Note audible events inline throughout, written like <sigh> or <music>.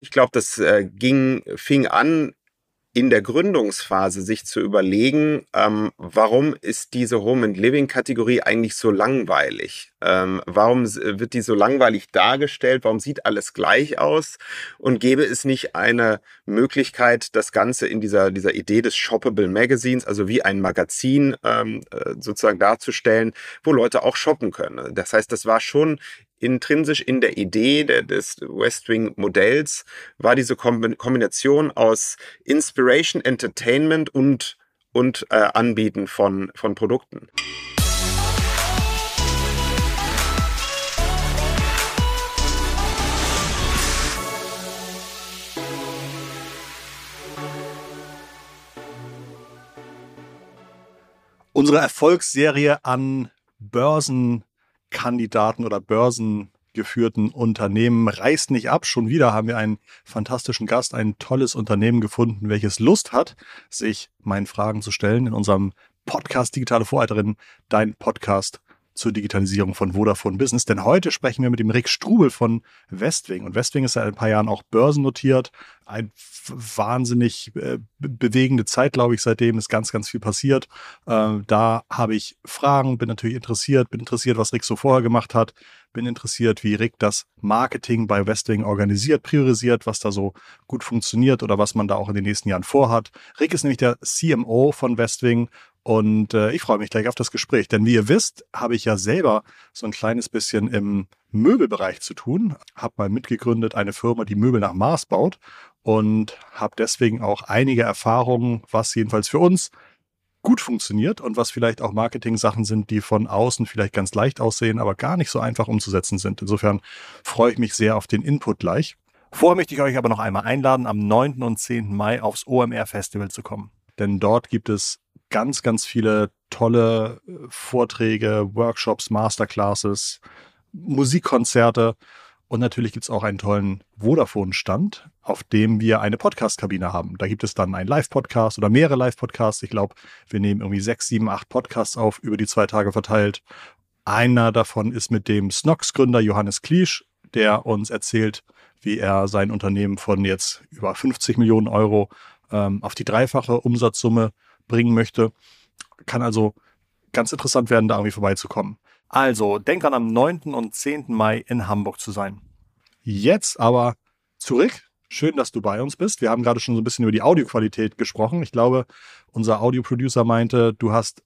Ich glaube, das äh, ging, fing an in der Gründungsphase sich zu überlegen, ähm, warum ist diese Home and Living Kategorie eigentlich so langweilig? Ähm, warum wird die so langweilig dargestellt? Warum sieht alles gleich aus? Und gäbe es nicht eine Möglichkeit, das Ganze in dieser, dieser Idee des Shoppable Magazines, also wie ein Magazin ähm, äh, sozusagen darzustellen, wo Leute auch shoppen können? Das heißt, das war schon intrinsisch in der Idee des West Wing Modells war diese Kombination aus Inspiration, Entertainment und, und äh, Anbieten von, von Produkten. Unsere Erfolgsserie an Börsen Kandidaten oder börsengeführten Unternehmen reißt nicht ab. Schon wieder haben wir einen fantastischen Gast, ein tolles Unternehmen gefunden, welches Lust hat, sich meinen Fragen zu stellen in unserem Podcast Digitale Vorreiterin, dein Podcast zur Digitalisierung von Vodafone Business. Denn heute sprechen wir mit dem Rick Strubel von Westwing. Und Westwing ist seit ein paar Jahren auch börsennotiert. Ein wahnsinnig äh, bewegende Zeit, glaube ich, seitdem ist ganz, ganz viel passiert. Äh, da habe ich Fragen, bin natürlich interessiert, bin interessiert, was Rick so vorher gemacht hat, bin interessiert, wie Rick das Marketing bei Westwing organisiert, priorisiert, was da so gut funktioniert oder was man da auch in den nächsten Jahren vorhat. Rick ist nämlich der CMO von Westwing und äh, ich freue mich gleich auf das Gespräch, denn wie ihr wisst, habe ich ja selber so ein kleines bisschen im Möbelbereich zu tun, habe mal mitgegründet eine Firma, die Möbel nach Maß baut und habe deswegen auch einige Erfahrungen, was jedenfalls für uns gut funktioniert und was vielleicht auch Marketing-Sachen sind, die von außen vielleicht ganz leicht aussehen, aber gar nicht so einfach umzusetzen sind. Insofern freue ich mich sehr auf den Input gleich. Vorher möchte ich euch aber noch einmal einladen, am 9. und 10. Mai aufs OMR Festival zu kommen. Denn dort gibt es ganz, ganz viele tolle äh, Vorträge, Workshops, Masterclasses, Musikkonzerte und natürlich gibt es auch einen tollen Vodafone-Stand, auf dem wir eine Podcast-Kabine haben. Da gibt es dann einen Live-Podcast oder mehrere Live-Podcasts. Ich glaube, wir nehmen irgendwie sechs, sieben, acht Podcasts auf, über die zwei Tage verteilt. Einer davon ist mit dem Snox-Gründer Johannes Kliesch, der uns erzählt, wie er sein Unternehmen von jetzt über 50 Millionen Euro ähm, auf die dreifache Umsatzsumme bringen möchte. Kann also ganz interessant werden, da irgendwie vorbeizukommen. Also, denk an am 9. und 10. Mai in Hamburg zu sein. Jetzt aber zurück. Schön, dass du bei uns bist. Wir haben gerade schon so ein bisschen über die Audioqualität gesprochen. Ich glaube, unser Audioproducer meinte, du hast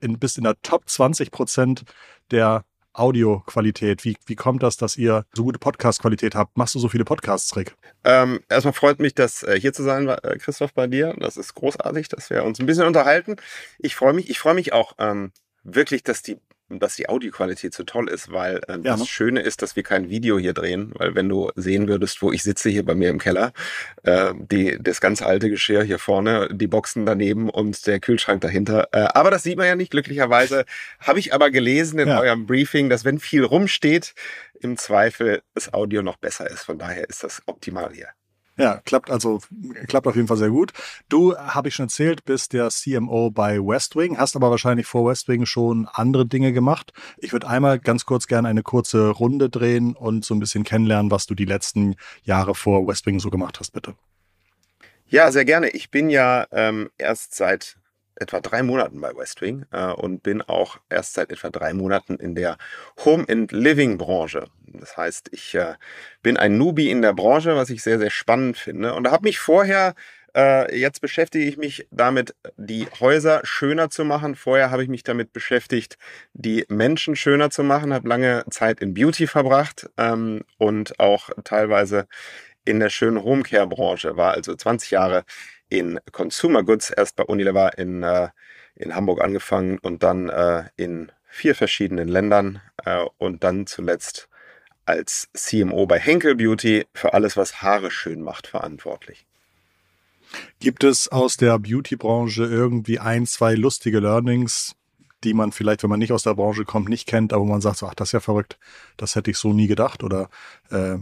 in, bist in der Top 20 Prozent der Audioqualität? Wie, wie kommt das, dass ihr so gute Podcast-Qualität habt? Machst du so viele Podcasts, Rick? Ähm, erstmal freut mich, dass äh, hier zu sein, äh, Christoph, bei dir. Das ist großartig, dass wir uns ein bisschen unterhalten. Ich freue mich, ich freue mich auch ähm, wirklich, dass die dass die Audioqualität so toll ist, weil äh, ja, das ne? Schöne ist, dass wir kein Video hier drehen, weil wenn du sehen würdest, wo ich sitze hier bei mir im Keller, äh, die, das ganz alte Geschirr hier vorne, die Boxen daneben und der Kühlschrank dahinter. Äh, aber das sieht man ja nicht, glücklicherweise. Habe ich aber gelesen in ja. eurem Briefing, dass wenn viel rumsteht, im Zweifel das Audio noch besser ist. Von daher ist das optimal hier. Ja, klappt also, klappt auf jeden Fall sehr gut. Du, habe ich schon erzählt, bist der CMO bei Westwing, hast aber wahrscheinlich vor Westwing schon andere Dinge gemacht. Ich würde einmal ganz kurz gerne eine kurze Runde drehen und so ein bisschen kennenlernen, was du die letzten Jahre vor Westwing so gemacht hast, bitte. Ja, sehr gerne. Ich bin ja ähm, erst seit etwa drei Monaten bei Westwing äh, und bin auch erst seit etwa drei Monaten in der Home and Living Branche. Das heißt, ich äh, bin ein Newbie in der Branche, was ich sehr, sehr spannend finde. Und habe mich vorher, äh, jetzt beschäftige ich mich damit, die Häuser schöner zu machen. Vorher habe ich mich damit beschäftigt, die Menschen schöner zu machen, habe lange Zeit in Beauty verbracht ähm, und auch teilweise in der schönen Homecare-Branche, war also 20 Jahre in Consumer Goods, erst bei Unilever in, äh, in Hamburg angefangen und dann äh, in vier verschiedenen Ländern äh, und dann zuletzt als CMO bei Henkel Beauty für alles, was Haare schön macht, verantwortlich. Gibt es aus der Beauty-Branche irgendwie ein, zwei lustige Learnings, die man vielleicht, wenn man nicht aus der Branche kommt, nicht kennt, aber man sagt, so, ach, das ist ja verrückt, das hätte ich so nie gedacht oder äh,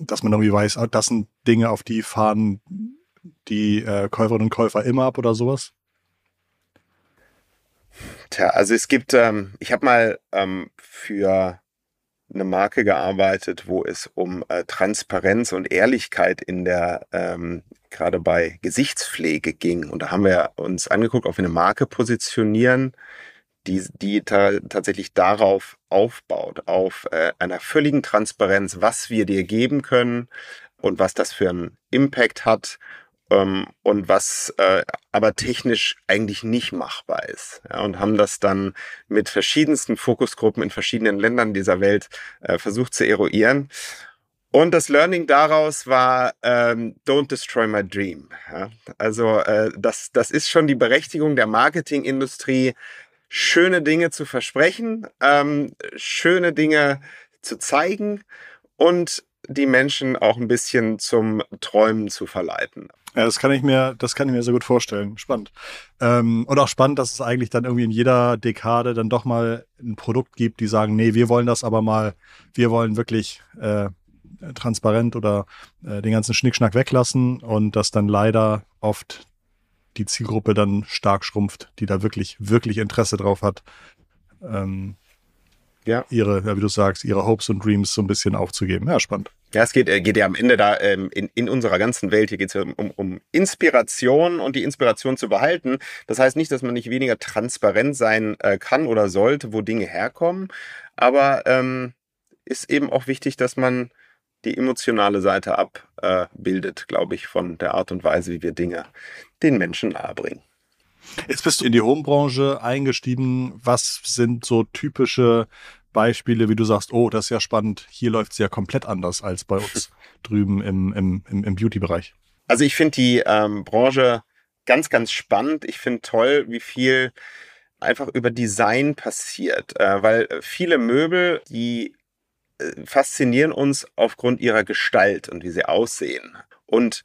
dass man irgendwie weiß, ah, das sind Dinge, auf die fahren die äh, Käuferinnen und Käufer immer ab oder sowas? Tja, also es gibt, ähm, ich habe mal ähm, für eine Marke gearbeitet, wo es um äh, Transparenz und Ehrlichkeit in der ähm, gerade bei Gesichtspflege ging. Und da haben wir uns angeguckt, ob wir eine Marke positionieren, die, die ta tatsächlich darauf aufbaut, auf äh, einer völligen Transparenz, was wir dir geben können und was das für einen Impact hat ähm, und was äh, aber technisch eigentlich nicht machbar ist. Ja, und haben das dann mit verschiedensten Fokusgruppen in verschiedenen Ländern dieser Welt äh, versucht zu eruieren. Und das Learning daraus war ähm, Don't destroy my dream. Ja, also äh, das, das ist schon die Berechtigung der Marketingindustrie, schöne Dinge zu versprechen, ähm, schöne Dinge zu zeigen und die Menschen auch ein bisschen zum Träumen zu verleiten. Ja, das kann ich mir, das kann ich mir sehr gut vorstellen. Spannend. Ähm, und auch spannend, dass es eigentlich dann irgendwie in jeder Dekade dann doch mal ein Produkt gibt, die sagen, nee, wir wollen das aber mal, wir wollen wirklich äh, transparent oder äh, den ganzen Schnickschnack weglassen und dass dann leider oft die Zielgruppe dann stark schrumpft, die da wirklich, wirklich Interesse drauf hat, ähm, ja. ihre, ja, wie du sagst, ihre Hopes und Dreams so ein bisschen aufzugeben. Ja, spannend. Ja, es geht, äh, geht ja am Ende da ähm, in, in unserer ganzen Welt, hier geht es ja um, um Inspiration und die Inspiration zu behalten. Das heißt nicht, dass man nicht weniger transparent sein äh, kann oder sollte, wo Dinge herkommen. Aber ähm, ist eben auch wichtig, dass man die emotionale Seite abbildet, äh, glaube ich, von der Art und Weise, wie wir Dinge den Menschen nahebringen. Jetzt bist du in die Homebranche eingestiegen. Was sind so typische Beispiele, wie du sagst, oh, das ist ja spannend, hier läuft es ja komplett anders als bei uns <laughs> drüben im, im, im, im Beauty-Bereich? Also ich finde die ähm, Branche ganz, ganz spannend. Ich finde toll, wie viel einfach über Design passiert, äh, weil viele Möbel, die äh, faszinieren uns aufgrund ihrer Gestalt und wie sie aussehen. Und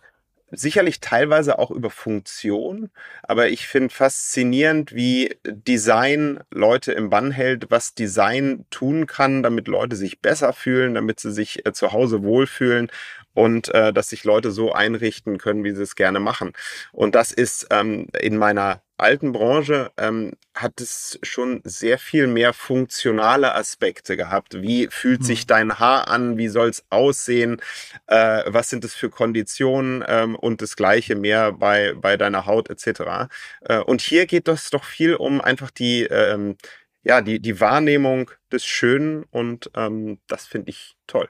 sicherlich teilweise auch über Funktion, aber ich finde faszinierend, wie Design Leute im Bann hält, was Design tun kann, damit Leute sich besser fühlen, damit sie sich äh, zu Hause wohlfühlen und äh, dass sich Leute so einrichten können, wie sie es gerne machen. Und das ist ähm, in meiner alten Branche ähm, hat es schon sehr viel mehr funktionale Aspekte gehabt. Wie fühlt mhm. sich dein Haar an? Wie soll es aussehen? Äh, was sind es für Konditionen? Ähm, und das Gleiche mehr bei, bei deiner Haut etc. Äh, und hier geht es doch viel um einfach die, ähm, ja, die, die Wahrnehmung des Schönen und ähm, das finde ich toll.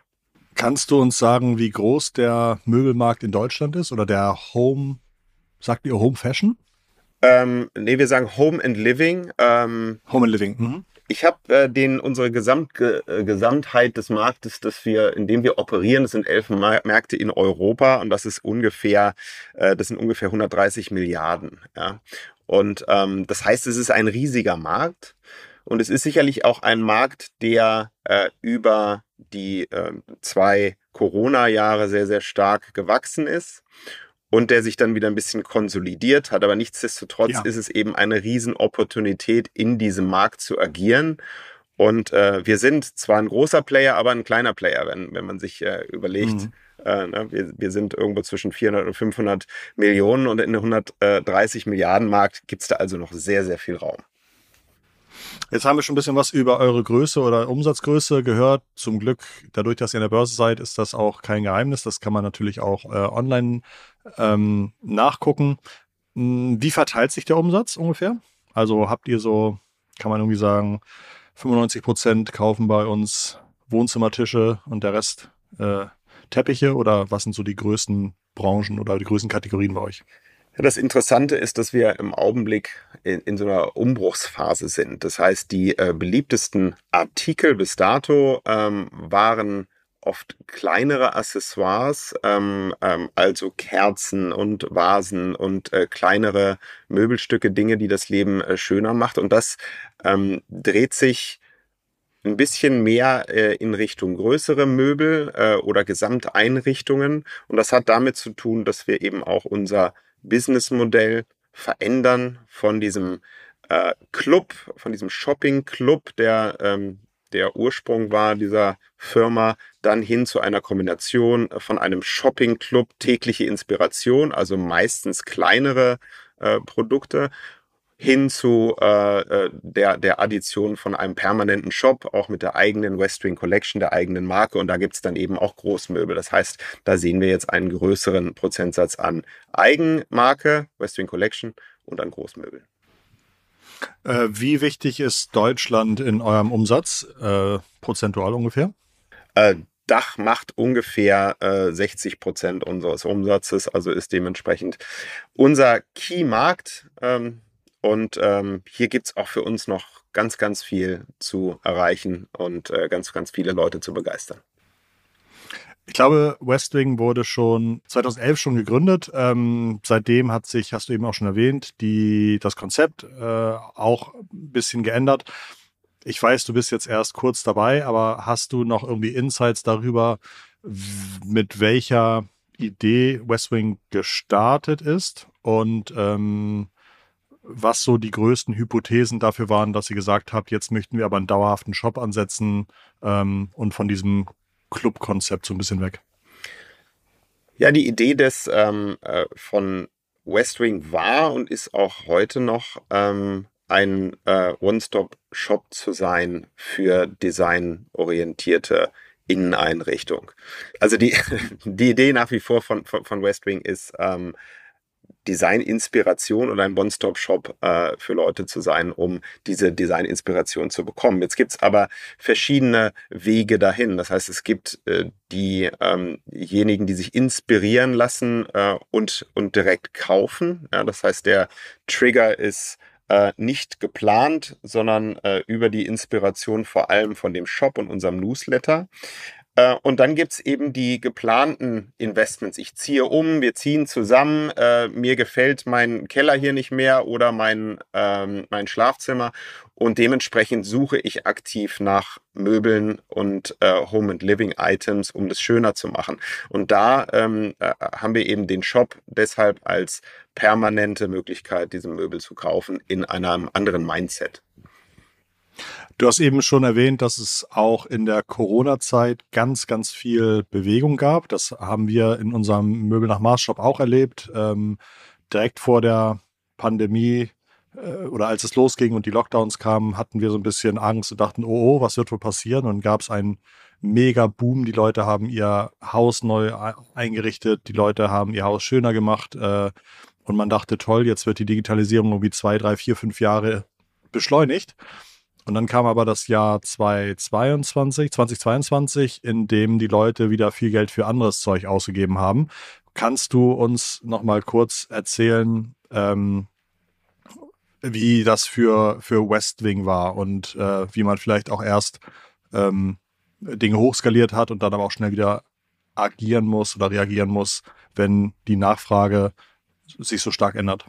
Kannst du uns sagen, wie groß der Möbelmarkt in Deutschland ist oder der Home, sagt ihr Home Fashion? Ähm, nee, wir sagen Home and Living. Ähm, Home and Living. Mhm. Ich habe äh, den unsere Gesamt, äh, Gesamtheit des Marktes, dass wir, in dem wir operieren, das sind elf Märkte in Europa und das ist ungefähr, äh, das sind ungefähr 130 Milliarden. Ja. Und ähm, das heißt, es ist ein riesiger Markt und es ist sicherlich auch ein Markt, der äh, über die äh, zwei Corona-Jahre sehr, sehr stark gewachsen ist und der sich dann wieder ein bisschen konsolidiert hat. Aber nichtsdestotrotz ja. ist es eben eine Riesenopportunität, in diesem Markt zu agieren. Und äh, wir sind zwar ein großer Player, aber ein kleiner Player, wenn, wenn man sich äh, überlegt. Mhm. Äh, ne, wir, wir sind irgendwo zwischen 400 und 500 Millionen und in einem 130 Milliarden Markt gibt es da also noch sehr, sehr viel Raum. Jetzt haben wir schon ein bisschen was über eure Größe oder Umsatzgröße gehört. Zum Glück, dadurch, dass ihr an der Börse seid, ist das auch kein Geheimnis. Das kann man natürlich auch äh, online ähm, nachgucken. Hm, wie verteilt sich der Umsatz ungefähr? Also habt ihr so, kann man irgendwie sagen, 95 Prozent kaufen bei uns Wohnzimmertische und der Rest äh, Teppiche oder was sind so die größten Branchen oder die größten Kategorien bei euch? Ja, das Interessante ist, dass wir im Augenblick in, in so einer Umbruchsphase sind. Das heißt, die äh, beliebtesten Artikel bis dato ähm, waren oft kleinere Accessoires, ähm, ähm, also Kerzen und Vasen und äh, kleinere Möbelstücke, Dinge, die das Leben äh, schöner macht. Und das ähm, dreht sich ein bisschen mehr äh, in Richtung größere Möbel äh, oder Gesamteinrichtungen. Und das hat damit zu tun, dass wir eben auch unser Businessmodell verändern von diesem äh, Club, von diesem Shopping-Club, der ähm, der Ursprung war dieser Firma, dann hin zu einer Kombination von einem Shopping-Club, tägliche Inspiration, also meistens kleinere äh, Produkte, hin zu äh, äh, der, der Addition von einem permanenten Shop, auch mit der eigenen Westwing Collection, der eigenen Marke. Und da gibt's dann eben auch Großmöbel. Das heißt, da sehen wir jetzt einen größeren Prozentsatz an Eigenmarke, Westwing Collection und an Großmöbel. Äh, wie wichtig ist Deutschland in eurem Umsatz, äh, prozentual ungefähr? Äh, Dach macht ungefähr äh, 60 Prozent unseres Umsatzes, also ist dementsprechend unser Key-Markt. Ähm, und ähm, hier gibt's auch für uns noch ganz, ganz viel zu erreichen und äh, ganz, ganz viele Leute zu begeistern. Ich glaube, Westwing wurde schon 2011 schon gegründet. Ähm, seitdem hat sich, hast du eben auch schon erwähnt, die, das Konzept äh, auch ein bisschen geändert. Ich weiß, du bist jetzt erst kurz dabei, aber hast du noch irgendwie Insights darüber, mit welcher Idee Westwing gestartet ist und ähm, was so die größten Hypothesen dafür waren, dass ihr gesagt habt, jetzt möchten wir aber einen dauerhaften Shop ansetzen ähm, und von diesem Club-Konzept so ein bisschen weg? Ja, die Idee des ähm, äh, von West Wing war und ist auch heute noch ähm, ein äh, One-Stop-Shop zu sein für designorientierte Inneneinrichtung. Also die, <laughs> die Idee nach wie vor von, von, von West Wing ist, ähm, Design-Inspiration oder ein One-Stop-Shop äh, für Leute zu sein, um diese Design-Inspiration zu bekommen. Jetzt gibt's aber verschiedene Wege dahin. Das heißt, es gibt äh, diejenigen, ähm die sich inspirieren lassen äh, und, und direkt kaufen. Ja, das heißt, der Trigger ist äh, nicht geplant, sondern äh, über die Inspiration vor allem von dem Shop und unserem Newsletter. Äh, und dann gibt's eben die geplanten Investments. Ich ziehe um, wir ziehen zusammen, äh, mir gefällt mein Keller hier nicht mehr oder mein, ähm, mein Schlafzimmer und dementsprechend suche ich aktiv nach Möbeln und äh, Home and Living Items, um das schöner zu machen. Und da ähm, äh, haben wir eben den Shop deshalb als permanente Möglichkeit, diese Möbel zu kaufen in einem anderen Mindset. Du hast eben schon erwähnt, dass es auch in der Corona-Zeit ganz, ganz viel Bewegung gab. Das haben wir in unserem Möbel nach Maßstab auch erlebt. Ähm, direkt vor der Pandemie äh, oder als es losging und die Lockdowns kamen, hatten wir so ein bisschen Angst und dachten, oh, oh was wird wohl passieren? Und gab es einen mega Boom. Die Leute haben ihr Haus neu eingerichtet, die Leute haben ihr Haus schöner gemacht. Äh, und man dachte, toll, jetzt wird die Digitalisierung irgendwie zwei, drei, vier, fünf Jahre beschleunigt. Und dann kam aber das Jahr 2022, 2022, in dem die Leute wieder viel Geld für anderes Zeug ausgegeben haben. Kannst du uns noch mal kurz erzählen, ähm, wie das für, für Westwing war und äh, wie man vielleicht auch erst ähm, Dinge hochskaliert hat und dann aber auch schnell wieder agieren muss oder reagieren muss, wenn die Nachfrage sich so stark ändert?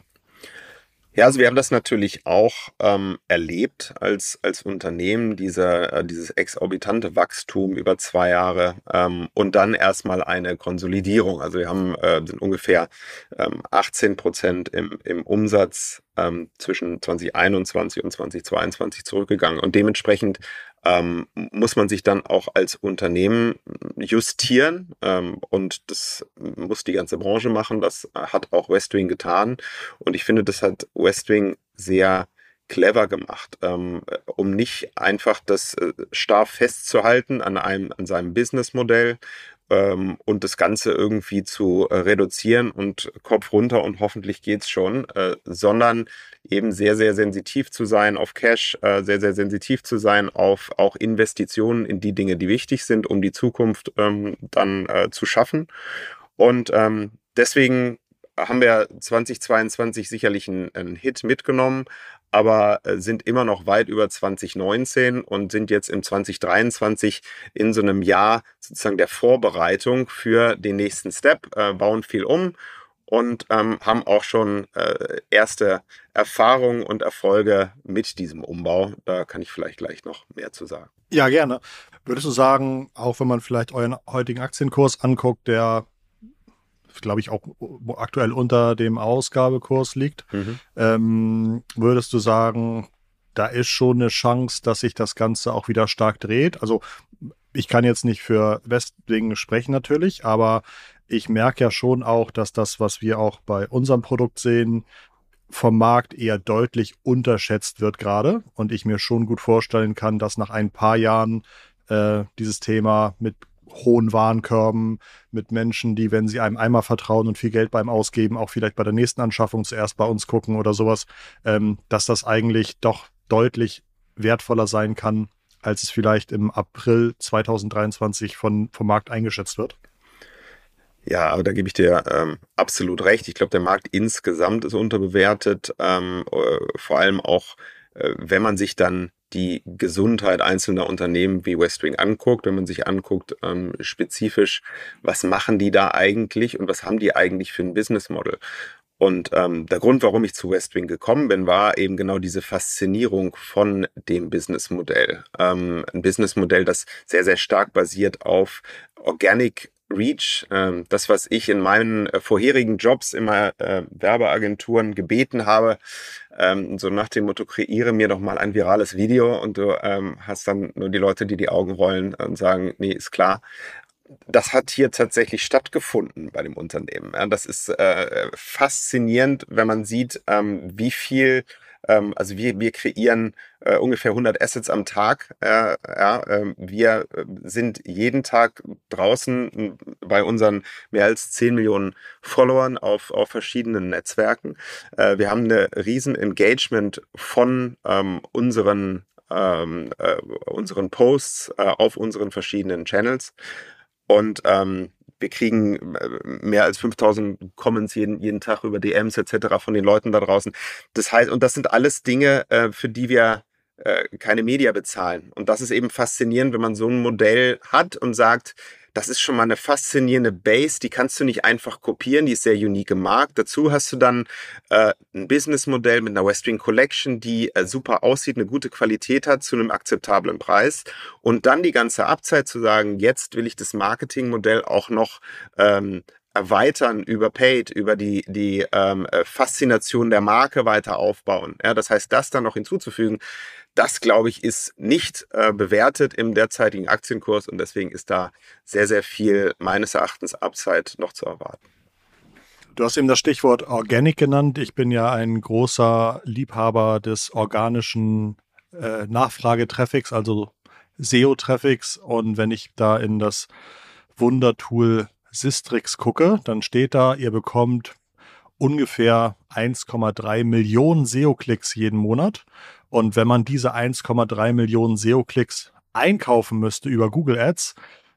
Ja, also wir haben das natürlich auch ähm, erlebt als, als Unternehmen, dieser, äh, dieses exorbitante Wachstum über zwei Jahre ähm, und dann erstmal eine Konsolidierung. Also wir haben äh, sind ungefähr ähm, 18 Prozent im, im Umsatz ähm, zwischen 2021 und 2022 zurückgegangen. Und dementsprechend ähm, muss man sich dann auch als Unternehmen justieren. Ähm, und das muss die ganze Branche machen. Das hat auch Westwing getan. Und ich finde, das hat Westwing sehr clever gemacht, ähm, um nicht einfach das äh, starr festzuhalten an einem, an seinem Businessmodell ähm, und das Ganze irgendwie zu äh, reduzieren und Kopf runter und hoffentlich geht's schon, äh, sondern eben sehr, sehr sensitiv zu sein auf Cash, äh, sehr, sehr sensitiv zu sein auf auch Investitionen in die Dinge, die wichtig sind, um die Zukunft ähm, dann äh, zu schaffen. Und ähm, deswegen haben wir 2022 sicherlich einen, einen Hit mitgenommen, aber äh, sind immer noch weit über 2019 und sind jetzt im 2023 in so einem Jahr sozusagen der Vorbereitung für den nächsten Step, äh, bauen viel um und ähm, haben auch schon äh, erste Erfahrungen und Erfolge mit diesem Umbau. Da kann ich vielleicht gleich noch mehr zu sagen. Ja, gerne. Würdest du sagen, auch wenn man vielleicht euren heutigen Aktienkurs anguckt, der glaube ich, auch aktuell unter dem Ausgabekurs liegt. Mhm. Ähm, würdest du sagen, da ist schon eine Chance, dass sich das Ganze auch wieder stark dreht? Also ich kann jetzt nicht für Westwing sprechen natürlich, aber ich merke ja schon auch, dass das, was wir auch bei unserem Produkt sehen, vom Markt eher deutlich unterschätzt wird gerade und ich mir schon gut vorstellen kann, dass nach ein paar Jahren äh, dieses Thema mit hohen Warenkörben, mit Menschen, die, wenn sie einem einmal vertrauen und viel Geld beim Ausgeben, auch vielleicht bei der nächsten Anschaffung zuerst bei uns gucken oder sowas, ähm, dass das eigentlich doch deutlich wertvoller sein kann, als es vielleicht im April 2023 von, vom Markt eingeschätzt wird? Ja, aber da gebe ich dir ähm, absolut recht. Ich glaube, der Markt insgesamt ist unterbewertet, ähm, äh, vor allem auch, äh, wenn man sich dann die Gesundheit einzelner Unternehmen wie Westwing anguckt, wenn man sich anguckt, ähm, spezifisch, was machen die da eigentlich und was haben die eigentlich für ein Business Model? Und ähm, der Grund, warum ich zu Westwing gekommen bin, war eben genau diese Faszinierung von dem Businessmodell. Ähm, ein Businessmodell, das sehr, sehr stark basiert auf Organic Reach. Ähm, das, was ich in meinen äh, vorherigen Jobs immer äh, Werbeagenturen gebeten habe, ähm, so nach dem Motto, kreiere mir doch mal ein virales Video und du ähm, hast dann nur die Leute, die die Augen rollen und sagen, nee, ist klar das hat hier tatsächlich stattgefunden bei dem Unternehmen. Ja, das ist äh, faszinierend, wenn man sieht, ähm, wie viel, ähm, also wir, wir kreieren äh, ungefähr 100 Assets am Tag. Äh, ja, äh, wir sind jeden Tag draußen bei unseren mehr als 10 Millionen Followern auf, auf verschiedenen Netzwerken. Äh, wir haben eine riesen Engagement von ähm, unseren ähm, äh, unseren Posts äh, auf unseren verschiedenen Channels. Und ähm, wir kriegen äh, mehr als 5000 Comments jeden, jeden Tag über DMs etc. von den Leuten da draußen. Das heißt, und das sind alles Dinge, äh, für die wir äh, keine Media bezahlen. Und das ist eben faszinierend, wenn man so ein Modell hat und sagt, das ist schon mal eine faszinierende Base, die kannst du nicht einfach kopieren, die ist sehr unique im Markt. Dazu hast du dann äh, ein Businessmodell mit einer Westwing Collection, die äh, super aussieht, eine gute Qualität hat zu einem akzeptablen Preis und dann die ganze Abzeit zu sagen, jetzt will ich das Marketingmodell auch noch ähm, erweitern über Paid, über die, die ähm, äh, Faszination der Marke weiter aufbauen. Ja, das heißt, das dann noch hinzuzufügen, das, glaube ich, ist nicht äh, bewertet im derzeitigen Aktienkurs und deswegen ist da sehr, sehr viel meines Erachtens Upside noch zu erwarten. Du hast eben das Stichwort Organic genannt. Ich bin ja ein großer Liebhaber des organischen äh, Nachfragetraffics, also SEO-Traffics. Und wenn ich da in das Wundertool Sistrix gucke, dann steht da, ihr bekommt ungefähr 1,3 Millionen SEO-Klicks jeden Monat. Und wenn man diese 1,3 Millionen SEO-Klicks einkaufen müsste über Google Ads,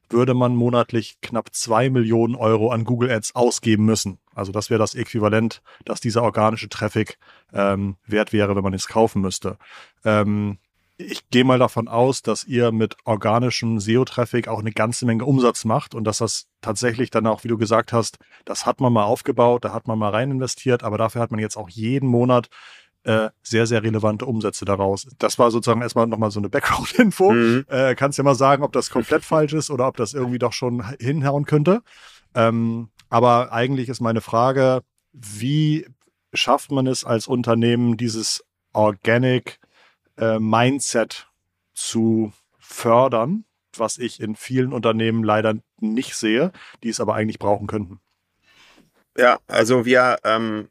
würde man monatlich knapp 2 Millionen Euro an Google Ads ausgeben müssen. Also das wäre das Äquivalent, dass dieser organische Traffic ähm, wert wäre, wenn man es kaufen müsste. Ähm, ich gehe mal davon aus, dass ihr mit organischem SEO-Traffic auch eine ganze Menge Umsatz macht und dass das tatsächlich dann auch, wie du gesagt hast, das hat man mal aufgebaut, da hat man mal rein investiert, aber dafür hat man jetzt auch jeden Monat äh, sehr, sehr relevante Umsätze daraus. Das war sozusagen erstmal nochmal so eine Background-Info. Mhm. Äh, kannst ja mal sagen, ob das komplett falsch ist oder ob das irgendwie doch schon hinhauen könnte. Ähm, aber eigentlich ist meine Frage, wie schafft man es als Unternehmen, dieses Organic äh, Mindset zu fördern, was ich in vielen Unternehmen leider nicht sehe, die es aber eigentlich brauchen könnten? Ja, also wir ähm,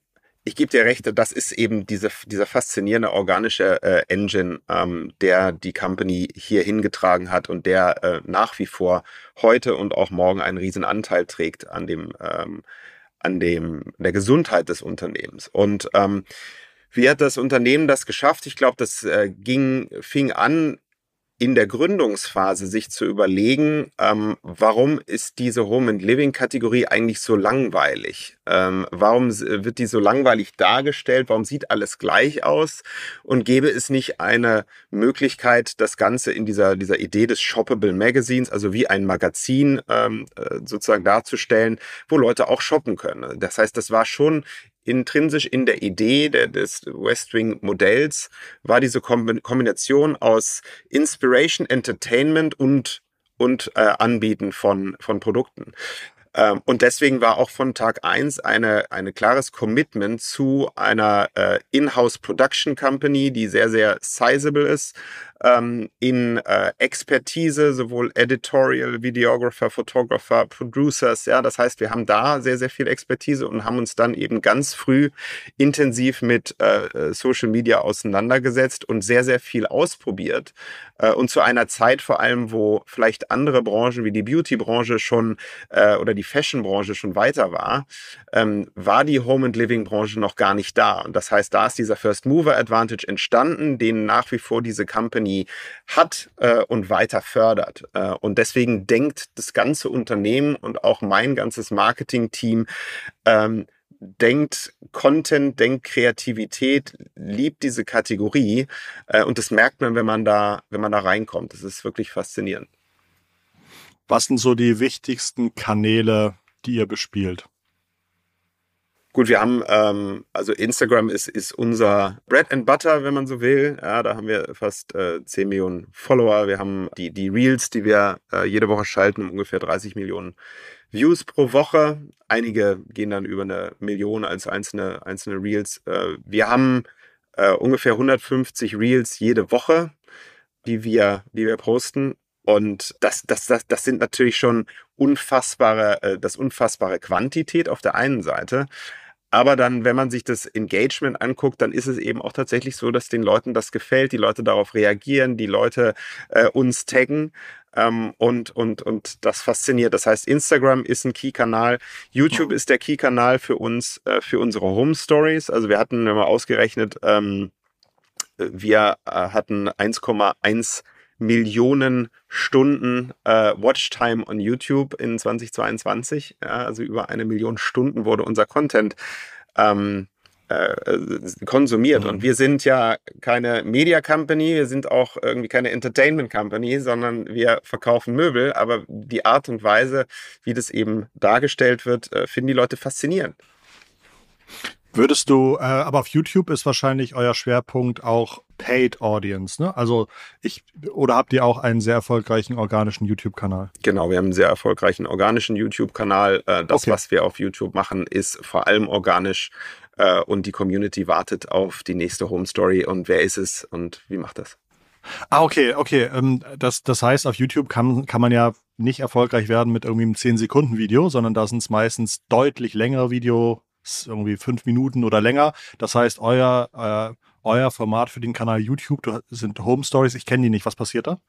ich gebe dir recht, das ist eben diese, dieser faszinierende organische äh, Engine, ähm, der die Company hier hingetragen hat und der äh, nach wie vor heute und auch morgen einen riesen Anteil trägt an dem, ähm, an dem, der Gesundheit des Unternehmens. Und ähm, wie hat das Unternehmen das geschafft? Ich glaube, das äh, ging, fing an in der Gründungsphase sich zu überlegen, ähm, warum ist diese Home and Living Kategorie eigentlich so langweilig? Ähm, warum wird die so langweilig dargestellt? Warum sieht alles gleich aus? Und gäbe es nicht eine Möglichkeit, das Ganze in dieser, dieser Idee des Shoppable Magazines, also wie ein Magazin ähm, äh, sozusagen darzustellen, wo Leute auch shoppen können? Das heißt, das war schon intrinsisch in der Idee der, des Westwing-Modells war diese Kombination aus Inspiration, Entertainment und, und äh, Anbieten von, von Produkten. Ähm, und deswegen war auch von Tag eins eine, eine klares Commitment zu einer äh, In-house Production Company, die sehr, sehr sizable ist, ähm, in äh, Expertise, sowohl Editorial, Videographer, Photographer, Producers. Ja, das heißt, wir haben da sehr, sehr viel Expertise und haben uns dann eben ganz früh intensiv mit äh, Social Media auseinandergesetzt und sehr, sehr viel ausprobiert. Äh, und zu einer Zeit vor allem, wo vielleicht andere Branchen wie die Beauty-Branche schon äh, oder die Fashion-Branche schon weiter war, ähm, war die Home and Living-Branche noch gar nicht da. Und das heißt, da ist dieser First Mover Advantage entstanden, den nach wie vor diese Company hat äh, und weiter fördert. Äh, und deswegen denkt das ganze Unternehmen und auch mein ganzes Marketing-Team ähm, denkt Content, denkt Kreativität, liebt diese Kategorie äh, und das merkt man, wenn man da, wenn man da reinkommt. Das ist wirklich faszinierend. Was sind so die wichtigsten Kanäle, die ihr bespielt? Gut, wir haben, ähm, also Instagram ist, ist unser Bread and Butter, wenn man so will. Ja, da haben wir fast äh, 10 Millionen Follower. Wir haben die, die Reels, die wir äh, jede Woche schalten, ungefähr 30 Millionen Views pro Woche. Einige gehen dann über eine Million als einzelne, einzelne Reels. Äh, wir haben äh, ungefähr 150 Reels jede Woche, die wir, die wir posten. Und das, das, das, das sind natürlich schon unfassbare, äh, das unfassbare Quantität auf der einen Seite. Aber dann, wenn man sich das Engagement anguckt, dann ist es eben auch tatsächlich so, dass den Leuten das gefällt, die Leute darauf reagieren, die Leute äh, uns taggen. Ähm, und, und, und das fasziniert. Das heißt, Instagram ist ein Key-Kanal. YouTube ist der Key-Kanal für uns, äh, für unsere Home Stories. Also wir hatten, wenn wir ausgerechnet, ähm, wir äh, hatten 1,1 Millionen Stunden äh, Watchtime on YouTube in 2022. Ja, also über eine Million Stunden wurde unser Content ähm, äh, konsumiert. Mhm. Und wir sind ja keine Media Company, wir sind auch irgendwie keine Entertainment Company, sondern wir verkaufen Möbel. Aber die Art und Weise, wie das eben dargestellt wird, äh, finden die Leute faszinierend. Würdest du, äh, aber auf YouTube ist wahrscheinlich euer Schwerpunkt auch Paid Audience, ne? Also ich, oder habt ihr auch einen sehr erfolgreichen organischen YouTube-Kanal? Genau, wir haben einen sehr erfolgreichen organischen YouTube-Kanal. Äh, das, okay. was wir auf YouTube machen, ist vor allem organisch äh, und die Community wartet auf die nächste Home Story und wer ist es und wie macht das? Ah, okay, okay. Ähm, das, das heißt, auf YouTube kann, kann man ja nicht erfolgreich werden mit irgendwie einem 10-Sekunden-Video, sondern da sind es meistens deutlich längere Video, irgendwie fünf Minuten oder länger. Das heißt, euer, äh, euer Format für den Kanal YouTube sind Home Stories. Ich kenne die nicht. Was passiert da?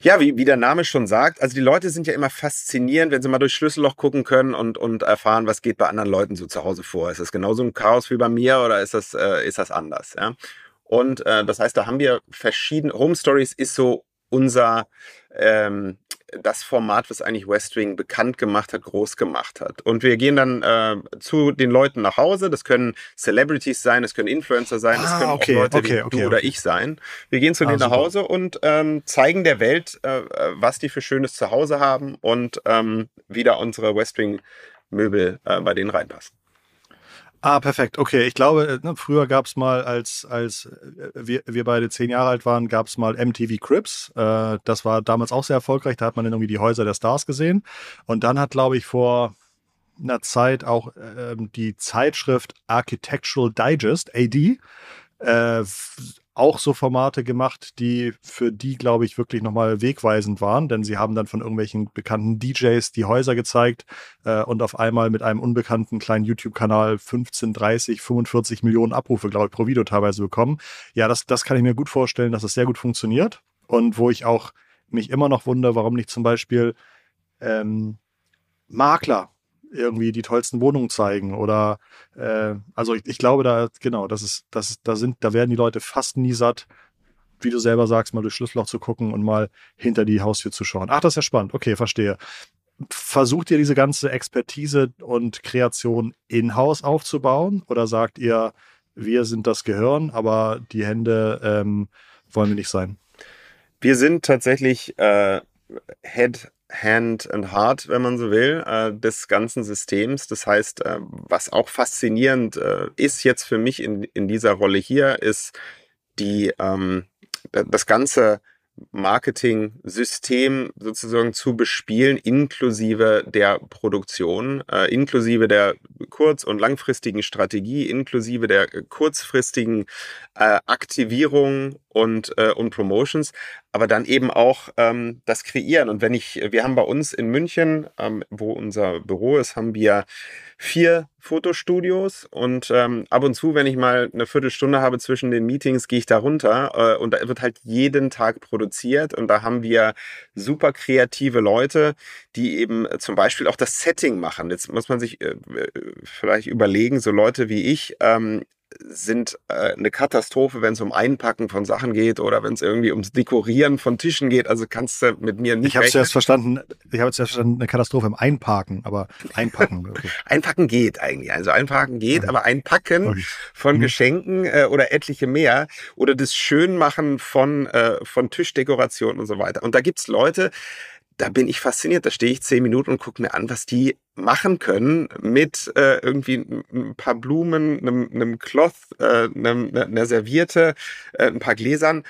Ja, wie, wie der Name schon sagt, also die Leute sind ja immer faszinierend, wenn sie mal durch Schlüsselloch gucken können und, und erfahren, was geht bei anderen Leuten so zu Hause vor. Ist das genauso ein Chaos wie bei mir oder ist das, äh, ist das anders? Ja? Und äh, das heißt, da haben wir verschiedene, Home Stories ist so unser, ähm, das Format, was eigentlich West Wing bekannt gemacht hat, groß gemacht hat. Und wir gehen dann äh, zu den Leuten nach Hause. Das können Celebrities sein, das können Influencer sein, das ah, können okay, auch Leute okay, wie okay, du oder ich sein. Wir gehen zu ah, denen super. nach Hause und ähm, zeigen der Welt, äh, was die für Schönes zu Hause haben und ähm, wie da unsere West Wing Möbel äh, bei denen reinpassen. Ah, perfekt. Okay, ich glaube, äh, ne, früher gab es mal, als, als äh, wir, wir beide zehn Jahre alt waren, gab es mal MTV Crips. Äh, das war damals auch sehr erfolgreich. Da hat man dann irgendwie die Häuser der Stars gesehen. Und dann hat, glaube ich, vor einer Zeit auch äh, die Zeitschrift Architectural Digest, AD, äh, auch so Formate gemacht, die für die, glaube ich, wirklich nochmal wegweisend waren, denn sie haben dann von irgendwelchen bekannten DJs die Häuser gezeigt äh, und auf einmal mit einem unbekannten kleinen YouTube-Kanal 15, 30, 45 Millionen Abrufe, glaube ich, pro Video teilweise bekommen. Ja, das, das kann ich mir gut vorstellen, dass es das sehr gut funktioniert und wo ich auch mich immer noch wundere, warum nicht zum Beispiel ähm, Makler irgendwie die tollsten Wohnungen zeigen oder äh, also ich, ich, glaube da genau das ist das da sind da werden die Leute fast nie satt wie du selber sagst mal durch Schlüsselloch zu gucken und mal hinter die Haustür zu schauen. Ach das ist ja spannend. Okay verstehe. Versucht ihr diese ganze Expertise und Kreation in-house aufzubauen oder sagt ihr wir sind das Gehirn aber die Hände ähm, wollen wir nicht sein? Wir sind tatsächlich äh, Head Hand and Heart, wenn man so will, äh, des ganzen Systems. Das heißt, äh, was auch faszinierend äh, ist jetzt für mich in, in dieser Rolle hier, ist die, ähm, das ganze Marketing-System sozusagen zu bespielen, inklusive der Produktion, inklusive der kurz- und langfristigen Strategie, inklusive der kurzfristigen Aktivierung und, äh, und Promotions, aber dann eben auch ähm, das Kreieren. Und wenn ich, wir haben bei uns in München, ähm, wo unser Büro ist, haben wir vier Fotostudios und ähm, ab und zu, wenn ich mal eine Viertelstunde habe zwischen den Meetings, gehe ich da runter äh, und da wird halt jeden Tag produziert und da haben wir super kreative Leute, die eben zum Beispiel auch das Setting machen. Jetzt muss man sich äh, äh vielleicht überlegen, so Leute wie ich, ähm, sind äh, eine Katastrophe, wenn es um Einpacken von Sachen geht oder wenn es irgendwie ums Dekorieren von Tischen geht. Also kannst du mit mir nicht. Ich habe es erst verstanden. Ich habe es erst verstanden, eine Katastrophe im Einparken, aber Einpacken. Okay. <laughs> einpacken geht eigentlich. Also Einpacken geht, okay. aber Einpacken okay. von mhm. Geschenken äh, oder etliche mehr oder das Schönmachen von äh, von Tischdekorationen und so weiter. Und da gibt's Leute, da bin ich fasziniert. Da stehe ich zehn Minuten und gucke mir an, was die machen können mit äh, irgendwie ein paar Blumen, einem, einem Cloth, äh, einem, ne, einer Serviette, äh, ein paar Gläsern.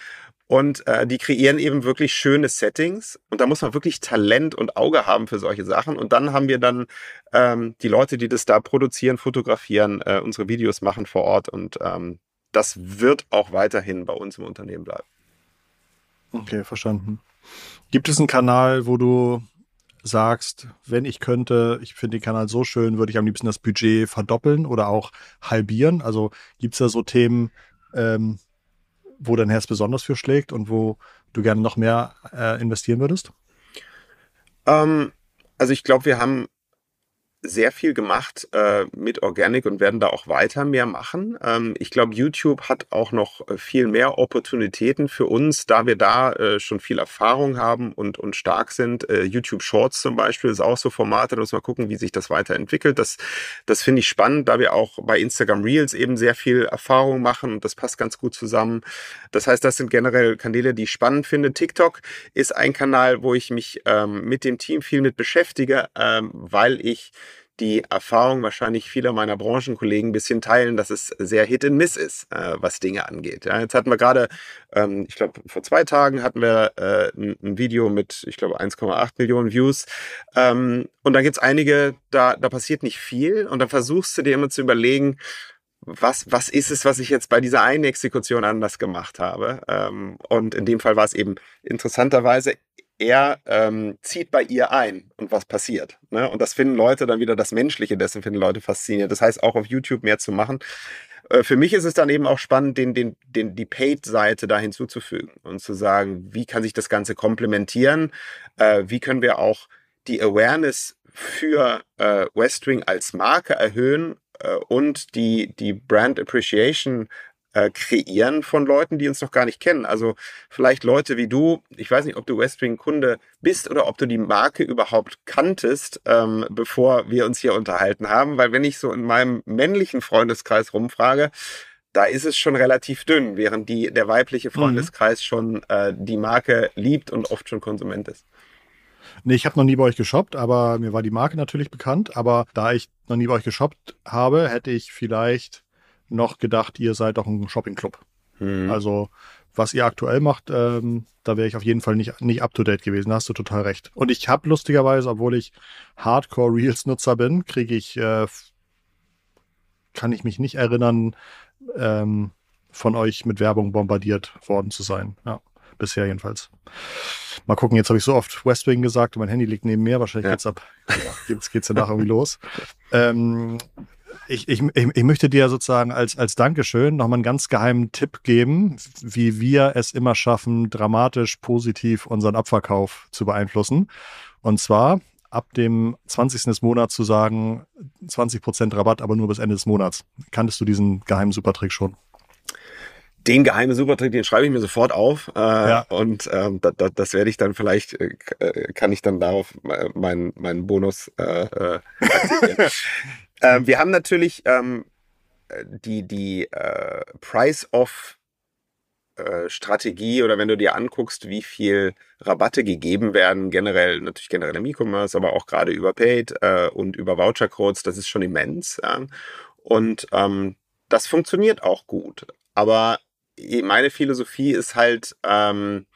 Und äh, die kreieren eben wirklich schöne Settings. Und da muss man wirklich Talent und Auge haben für solche Sachen. Und dann haben wir dann ähm, die Leute, die das da produzieren, fotografieren, äh, unsere Videos machen vor Ort. Und ähm, das wird auch weiterhin bei uns im Unternehmen bleiben. Okay, verstanden. Gibt es einen Kanal, wo du sagst, wenn ich könnte, ich finde den Kanal so schön, würde ich am liebsten das Budget verdoppeln oder auch halbieren? Also gibt es da so Themen, ähm, wo dein Herz besonders für schlägt und wo du gerne noch mehr äh, investieren würdest? Ähm, also ich glaube, wir haben sehr viel gemacht äh, mit Organic und werden da auch weiter mehr machen. Ähm, ich glaube, YouTube hat auch noch äh, viel mehr Opportunitäten für uns, da wir da äh, schon viel Erfahrung haben und, und stark sind. Äh, YouTube Shorts zum Beispiel ist auch so Formate, da muss man gucken, wie sich das weiterentwickelt. Das, das finde ich spannend, da wir auch bei Instagram Reels eben sehr viel Erfahrung machen und das passt ganz gut zusammen. Das heißt, das sind generell Kanäle, die ich spannend finde. TikTok ist ein Kanal, wo ich mich ähm, mit dem Team viel mit beschäftige, ähm, weil ich die Erfahrung wahrscheinlich vieler meiner Branchenkollegen ein bisschen teilen, dass es sehr Hit and Miss ist, äh, was Dinge angeht. Ja, jetzt hatten wir gerade, ähm, ich glaube, vor zwei Tagen hatten wir äh, ein, ein, Video mit, ich glaube, 1,8 Millionen Views. Ähm, und dann gibt's einige, da, da passiert nicht viel. Und dann versuchst du dir immer zu überlegen, was, was ist es, was ich jetzt bei dieser einen Exekution anders gemacht habe? Ähm, und in dem Fall war es eben interessanterweise er ähm, zieht bei ihr ein und was passiert. Ne? Und das finden Leute dann wieder das Menschliche, dessen finden Leute faszinierend. Das heißt, auch auf YouTube mehr zu machen. Äh, für mich ist es dann eben auch spannend, den, den, den, die Paid-Seite da hinzuzufügen und zu sagen, wie kann sich das Ganze komplementieren? Äh, wie können wir auch die Awareness für äh, Westwing als Marke erhöhen äh, und die, die Brand Appreciation äh, kreieren von Leuten, die uns noch gar nicht kennen. Also vielleicht Leute wie du, ich weiß nicht, ob du Westwing-Kunde bist oder ob du die Marke überhaupt kanntest, ähm, bevor wir uns hier unterhalten haben, weil wenn ich so in meinem männlichen Freundeskreis rumfrage, da ist es schon relativ dünn, während die, der weibliche mhm. Freundeskreis mhm. schon äh, die Marke liebt und oft schon Konsument ist. Nee, ich habe noch nie bei euch geshoppt, aber mir war die Marke natürlich bekannt. Aber da ich noch nie bei euch geshoppt habe, hätte ich vielleicht noch gedacht, ihr seid doch ein Shopping-Club. Mhm. Also, was ihr aktuell macht, ähm, da wäre ich auf jeden Fall nicht, nicht up to date gewesen. Da hast du total recht. Und ich habe lustigerweise, obwohl ich Hardcore-Reels-Nutzer bin, kriege ich, äh, kann ich mich nicht erinnern, ähm, von euch mit Werbung bombardiert worden zu sein. Ja, bisher jedenfalls. Mal gucken, jetzt habe ich so oft Westwing gesagt und mein Handy liegt neben mir. Wahrscheinlich ja. geht's ab. Jetzt geht's danach irgendwie los. <laughs> Ähm, ich, ich, ich möchte dir sozusagen als, als Dankeschön nochmal einen ganz geheimen Tipp geben, wie wir es immer schaffen, dramatisch positiv unseren Abverkauf zu beeinflussen. Und zwar ab dem 20. des Monats zu sagen, 20% Rabatt, aber nur bis Ende des Monats. Kanntest du diesen geheimen Supertrick schon? Den geheimen Supertrick, den schreibe ich mir sofort auf äh, ja. und ähm, da, da, das werde ich dann vielleicht, äh, kann ich dann darauf meinen meinen Bonus äh, äh, <laughs> Ähm, wir haben natürlich ähm, die, die äh, Price-Off äh, oder wenn du dir anguckst, wie viel Rabatte gegeben werden, generell, natürlich generell im E-Commerce, aber auch gerade über Paid äh, und über Voucher-Codes, das ist schon immens. Ja? Und ähm, das funktioniert auch gut. Aber meine Philosophie ist halt, ähm,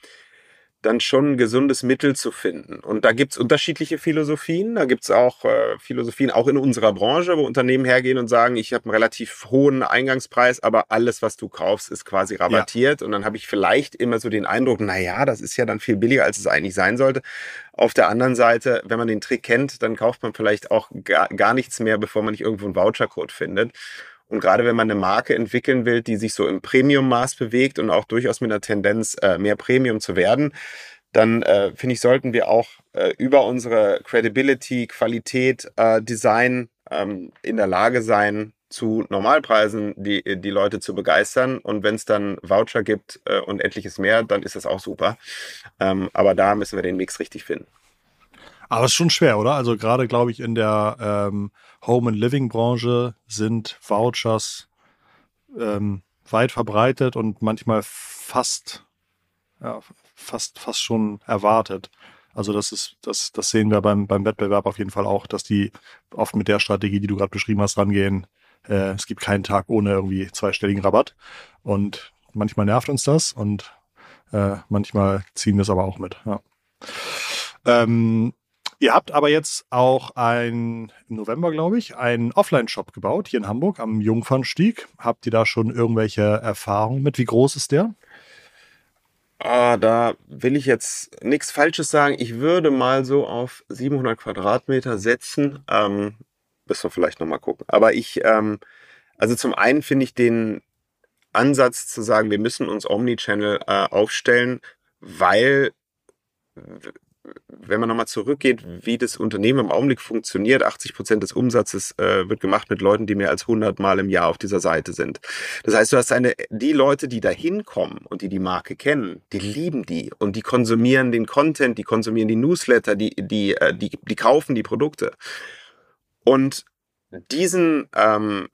dann schon ein gesundes Mittel zu finden. Und da gibt's unterschiedliche Philosophien. Da gibt's auch äh, Philosophien, auch in unserer Branche, wo Unternehmen hergehen und sagen, ich habe einen relativ hohen Eingangspreis, aber alles, was du kaufst, ist quasi rabattiert. Ja. Und dann habe ich vielleicht immer so den Eindruck, na ja, das ist ja dann viel billiger, als es eigentlich sein sollte. Auf der anderen Seite, wenn man den Trick kennt, dann kauft man vielleicht auch gar, gar nichts mehr, bevor man nicht irgendwo einen Vouchercode findet. Und gerade wenn man eine Marke entwickeln will, die sich so im Premium-Maß bewegt und auch durchaus mit einer Tendenz, äh, mehr Premium zu werden, dann äh, finde ich, sollten wir auch äh, über unsere Credibility, Qualität, äh, Design ähm, in der Lage sein, zu Normalpreisen die, die Leute zu begeistern. Und wenn es dann Voucher gibt äh, und etliches mehr, dann ist das auch super. Ähm, aber da müssen wir den Mix richtig finden. Aber es ist schon schwer, oder? Also gerade, glaube ich, in der ähm, Home and Living Branche sind Vouchers ähm, weit verbreitet und manchmal fast, ja, fast, fast schon erwartet. Also das ist, das, das sehen wir beim, beim Wettbewerb auf jeden Fall auch, dass die oft mit der Strategie, die du gerade beschrieben hast, rangehen. Äh, es gibt keinen Tag ohne irgendwie zweistelligen Rabatt. Und manchmal nervt uns das und äh, manchmal ziehen wir es aber auch mit. Ja. Ähm, Ihr habt aber jetzt auch ein, im November, glaube ich, einen Offline-Shop gebaut, hier in Hamburg am Jungfernstieg. Habt ihr da schon irgendwelche Erfahrungen mit? Wie groß ist der? Ah, da will ich jetzt nichts Falsches sagen. Ich würde mal so auf 700 Quadratmeter setzen. Ähm, müssen wir vielleicht nochmal gucken. Aber ich, ähm, also zum einen finde ich den Ansatz zu sagen, wir müssen uns Omnichannel äh, aufstellen, weil wenn man nochmal zurückgeht, wie das Unternehmen im Augenblick funktioniert, 80 Prozent des Umsatzes äh, wird gemacht mit Leuten, die mehr als 100 Mal im Jahr auf dieser Seite sind. Das heißt, du hast eine, die Leute, die da hinkommen und die die Marke kennen, die lieben die und die konsumieren den Content, die konsumieren die Newsletter, die, die, äh, die, die kaufen die Produkte. Und diesen, ähm,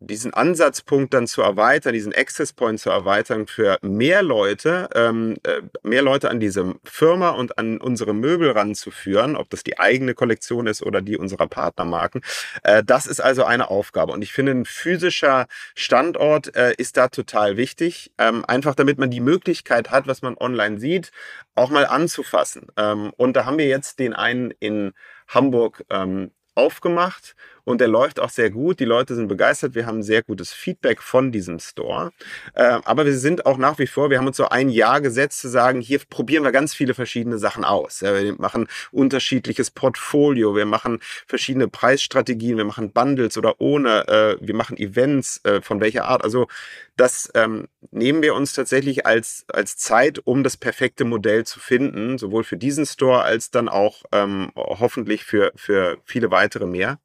diesen Ansatzpunkt dann zu erweitern, diesen Access Point zu erweitern für mehr Leute, ähm, äh, mehr Leute an diese Firma und an unsere Möbel ranzuführen, ob das die eigene Kollektion ist oder die unserer Partnermarken, äh, das ist also eine Aufgabe. Und ich finde, ein physischer Standort äh, ist da total wichtig, ähm, einfach damit man die Möglichkeit hat, was man online sieht, auch mal anzufassen. Ähm, und da haben wir jetzt den einen in Hamburg ähm, aufgemacht und der läuft auch sehr gut. Die Leute sind begeistert. Wir haben sehr gutes Feedback von diesem Store. Äh, aber wir sind auch nach wie vor, wir haben uns so ein Jahr gesetzt zu sagen, hier probieren wir ganz viele verschiedene Sachen aus. Wir machen unterschiedliches Portfolio, wir machen verschiedene Preisstrategien, wir machen Bundles oder ohne, äh, wir machen Events äh, von welcher Art. Also das ähm, nehmen wir uns tatsächlich als, als Zeit, um das perfekte Modell zu finden, sowohl für diesen Store als dann auch ähm, hoffentlich für, für viele weitere mehr.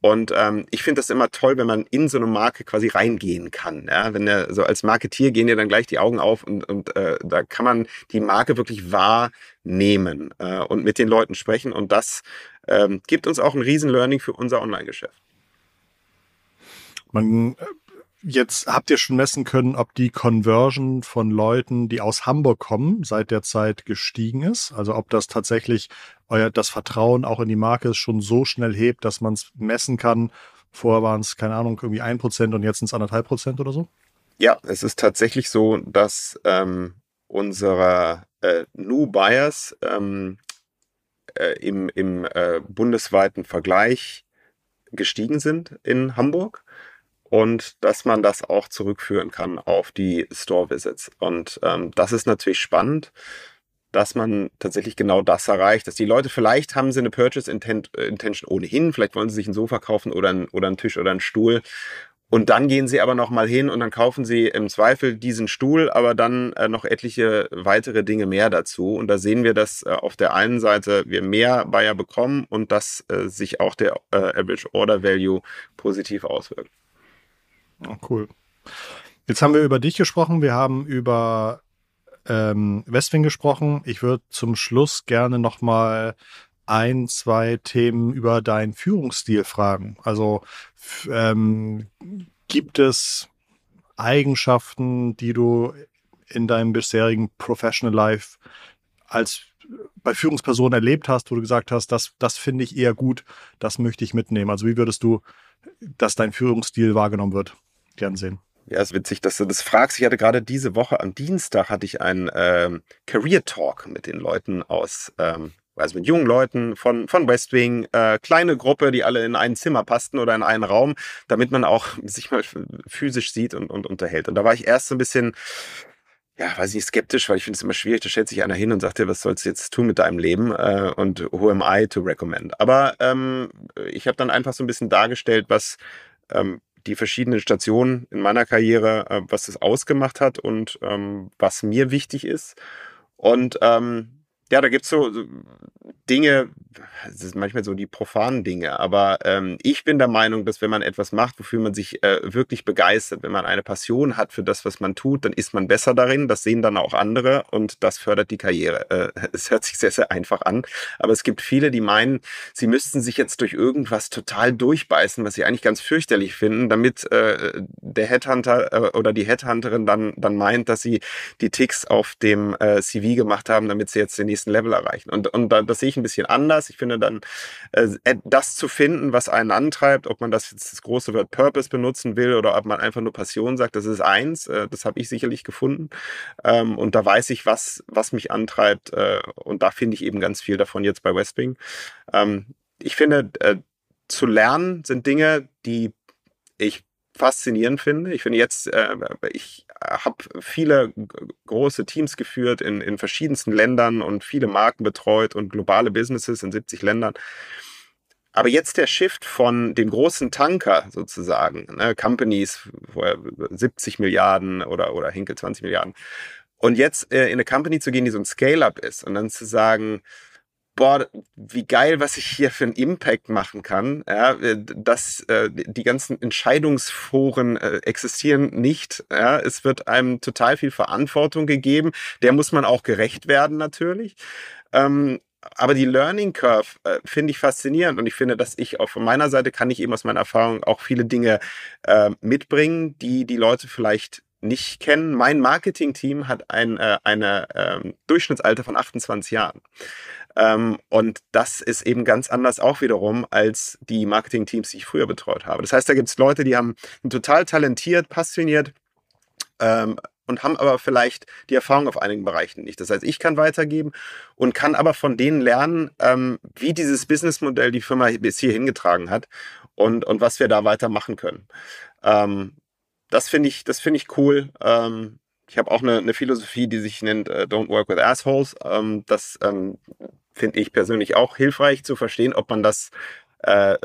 Und ähm, ich finde das immer toll, wenn man in so eine Marke quasi reingehen kann. Ja? Wenn der, so als Marketier gehen dir dann gleich die Augen auf und, und äh, da kann man die Marke wirklich wahrnehmen äh, und mit den Leuten sprechen. Und das ähm, gibt uns auch ein Riesen-Learning für unser Online-Geschäft. Man äh, Jetzt habt ihr schon messen können, ob die Conversion von Leuten, die aus Hamburg kommen, seit der Zeit gestiegen ist. Also ob das tatsächlich euer das Vertrauen auch in die Marke schon so schnell hebt, dass man es messen kann. Vorher waren es, keine Ahnung, irgendwie ein Prozent und jetzt sind es anderthalb Prozent oder so? Ja, es ist tatsächlich so, dass ähm, unsere äh, New Buyers ähm, äh, im, im äh, bundesweiten Vergleich gestiegen sind in Hamburg und dass man das auch zurückführen kann auf die Store Visits. Und ähm, das ist natürlich spannend, dass man tatsächlich genau das erreicht, dass die Leute vielleicht haben sie eine Purchase Intent, äh, Intention ohnehin, vielleicht wollen sie sich ein Sofa kaufen oder, ein, oder einen Tisch oder einen Stuhl. Und dann gehen sie aber noch mal hin und dann kaufen sie im Zweifel diesen Stuhl, aber dann äh, noch etliche weitere Dinge mehr dazu. Und da sehen wir, dass äh, auf der einen Seite wir mehr Buyer bekommen und dass äh, sich auch der äh, Average Order Value positiv auswirkt. Oh, cool. Jetzt haben wir über dich gesprochen, wir haben über ähm, Westwing gesprochen. Ich würde zum Schluss gerne noch mal ein, zwei Themen über deinen Führungsstil fragen. Also ähm, gibt es Eigenschaften, die du in deinem bisherigen Professional Life als bei Führungspersonen erlebt hast, wo du gesagt hast, das, das finde ich eher gut, das möchte ich mitnehmen. Also wie würdest du, dass dein Führungsstil wahrgenommen wird? Gern sehen. Ja, ist witzig, dass du das fragst. Ich hatte gerade diese Woche am Dienstag hatte ich einen ähm, Career Talk mit den Leuten aus, ähm, also mit jungen Leuten von, von West Wing, äh, kleine Gruppe, die alle in ein Zimmer passten oder in einen Raum, damit man auch sich mal physisch sieht und, und unterhält. Und da war ich erst so ein bisschen, ja, weiß nicht, skeptisch, weil ich finde es immer schwierig. Da stellt sich einer hin und sagt dir, was sollst du jetzt tun mit deinem Leben? Äh, und who am I to recommend? Aber ähm, ich habe dann einfach so ein bisschen dargestellt, was ähm, die verschiedenen Stationen in meiner Karriere, äh, was das ausgemacht hat und ähm, was mir wichtig ist. Und ähm, ja, da gibt's so Dinge, das ist manchmal so die profanen Dinge, aber ähm, ich bin der Meinung, dass wenn man etwas macht, wofür man sich äh, wirklich begeistert, wenn man eine Passion hat für das, was man tut, dann ist man besser darin. Das sehen dann auch andere und das fördert die Karriere. Äh, <laughs> es hört sich sehr, sehr einfach an, aber es gibt viele, die meinen, sie müssten sich jetzt durch irgendwas total durchbeißen, was sie eigentlich ganz fürchterlich finden, damit äh, der Headhunter äh, oder die Headhunterin dann, dann meint, dass sie die Ticks auf dem äh, CV gemacht haben, damit sie jetzt den nächsten Level erreichen. Und, und da, das sehe ich ein bisschen anders. Ich finde dann, äh, das zu finden, was einen antreibt, ob man das jetzt das große Wort Purpose benutzen will oder ob man einfach nur Passion sagt, das ist eins. Äh, das habe ich sicherlich gefunden. Ähm, und da weiß ich, was, was mich antreibt. Äh, und da finde ich eben ganz viel davon jetzt bei Westwing. Ähm, ich finde, äh, zu lernen sind Dinge, die ich faszinierend finde. Ich finde jetzt, äh, ich habe viele große Teams geführt in, in verschiedensten Ländern und viele Marken betreut und globale Businesses in 70 Ländern. Aber jetzt der Shift von dem großen Tanker sozusagen, ne, Companies, vorher 70 Milliarden oder, oder Hinkel 20 Milliarden, und jetzt äh, in eine Company zu gehen, die so ein Scale-up ist und dann zu sagen, boah, wie geil, was ich hier für einen Impact machen kann. Ja, äh, dass äh, die ganzen Entscheidungsforen äh, existieren nicht. Ja, es wird einem total viel Verantwortung gegeben. Der muss man auch gerecht werden natürlich. Ähm, aber die Learning Curve äh, finde ich faszinierend und ich finde, dass ich auch von meiner Seite kann ich eben aus meiner Erfahrung auch viele Dinge äh, mitbringen, die die Leute vielleicht nicht kennen. Mein Marketing-Team hat ein äh, eine, ähm, Durchschnittsalter von 28 Jahren. Ähm, und das ist eben ganz anders auch wiederum als die Marketing-Teams, die ich früher betreut habe. Das heißt, da gibt es Leute, die haben total talentiert, passioniert, ähm, und haben aber vielleicht die Erfahrung auf einigen Bereichen nicht. Das heißt, ich kann weitergeben und kann aber von denen lernen, ähm, wie dieses Businessmodell die Firma bis hier hingetragen hat und, und was wir da weitermachen können. Ähm, das finde ich, das ich cool. Ähm, ich habe auch eine, eine Philosophie, die sich nennt äh, Don't Work with Assholes. Ähm, das ähm, finde ich persönlich auch hilfreich zu verstehen, ob man das äh,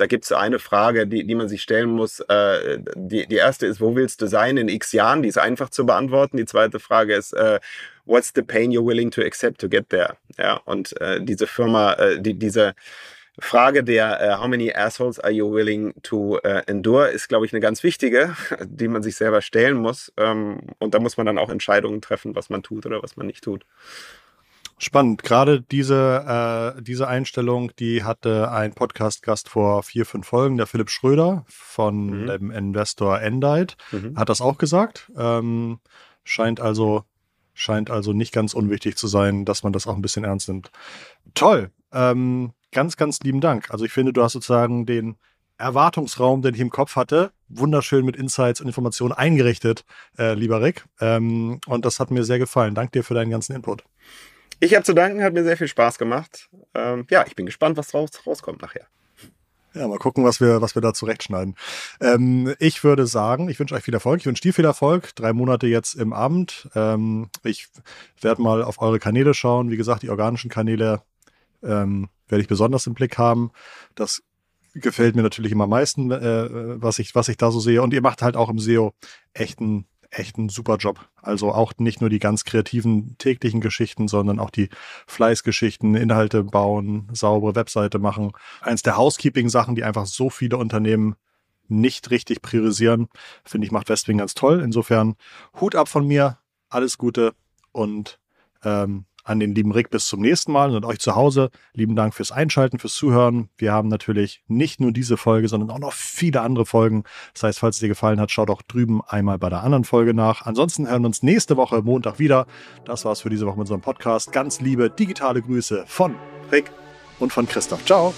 da gibt es eine Frage, die, die man sich stellen muss. Äh, die, die erste ist, wo willst du sein in x Jahren? Die ist einfach zu beantworten. Die zweite Frage ist, äh, what's the pain you're willing to accept to get there? Ja, und äh, diese Firma, äh, die, diese Frage der äh, How many assholes are you willing to äh, endure ist, glaube ich, eine ganz wichtige, <laughs> die man sich selber stellen muss. Ähm, und da muss man dann auch Entscheidungen treffen, was man tut oder was man nicht tut. Spannend. Gerade diese, äh, diese Einstellung, die hatte ein Podcast-Gast vor vier, fünf Folgen, der Philipp Schröder von mhm. dem Investor Endite, mhm. hat das auch gesagt. Ähm, scheint also, scheint also nicht ganz unwichtig zu sein, dass man das auch ein bisschen ernst nimmt. Toll. Ähm, ganz, ganz lieben Dank. Also ich finde, du hast sozusagen den Erwartungsraum, den ich im Kopf hatte, wunderschön mit Insights und Informationen eingerichtet, äh, lieber Rick. Ähm, und das hat mir sehr gefallen. Dank dir für deinen ganzen Input. Ich habe zu danken, hat mir sehr viel Spaß gemacht. Ähm, ja, ich bin gespannt, was raus, rauskommt nachher. Ja, mal gucken, was wir, was wir da zurechtschneiden. Ähm, ich würde sagen, ich wünsche euch viel Erfolg. Ich wünsche dir viel Erfolg. Drei Monate jetzt im Abend. Ähm, ich werde mal auf eure Kanäle schauen. Wie gesagt, die organischen Kanäle ähm, werde ich besonders im Blick haben. Das gefällt mir natürlich immer am meisten, äh, was, ich, was ich da so sehe. Und ihr macht halt auch im SEO echten echt ein super Job. Also auch nicht nur die ganz kreativen täglichen Geschichten, sondern auch die Fleißgeschichten, Inhalte bauen, saubere Webseite machen. Eins der Housekeeping-Sachen, die einfach so viele Unternehmen nicht richtig priorisieren, finde ich, macht Westwing ganz toll. Insofern Hut ab von mir, alles Gute und ähm, an den lieben Rick bis zum nächsten Mal und euch zu Hause. Lieben Dank fürs Einschalten, fürs Zuhören. Wir haben natürlich nicht nur diese Folge, sondern auch noch viele andere Folgen. Das heißt, falls es dir gefallen hat, schau doch drüben einmal bei der anderen Folge nach. Ansonsten hören wir uns nächste Woche Montag wieder. Das war's für diese Woche mit unserem Podcast. Ganz liebe digitale Grüße von Rick und von Christoph. Ciao.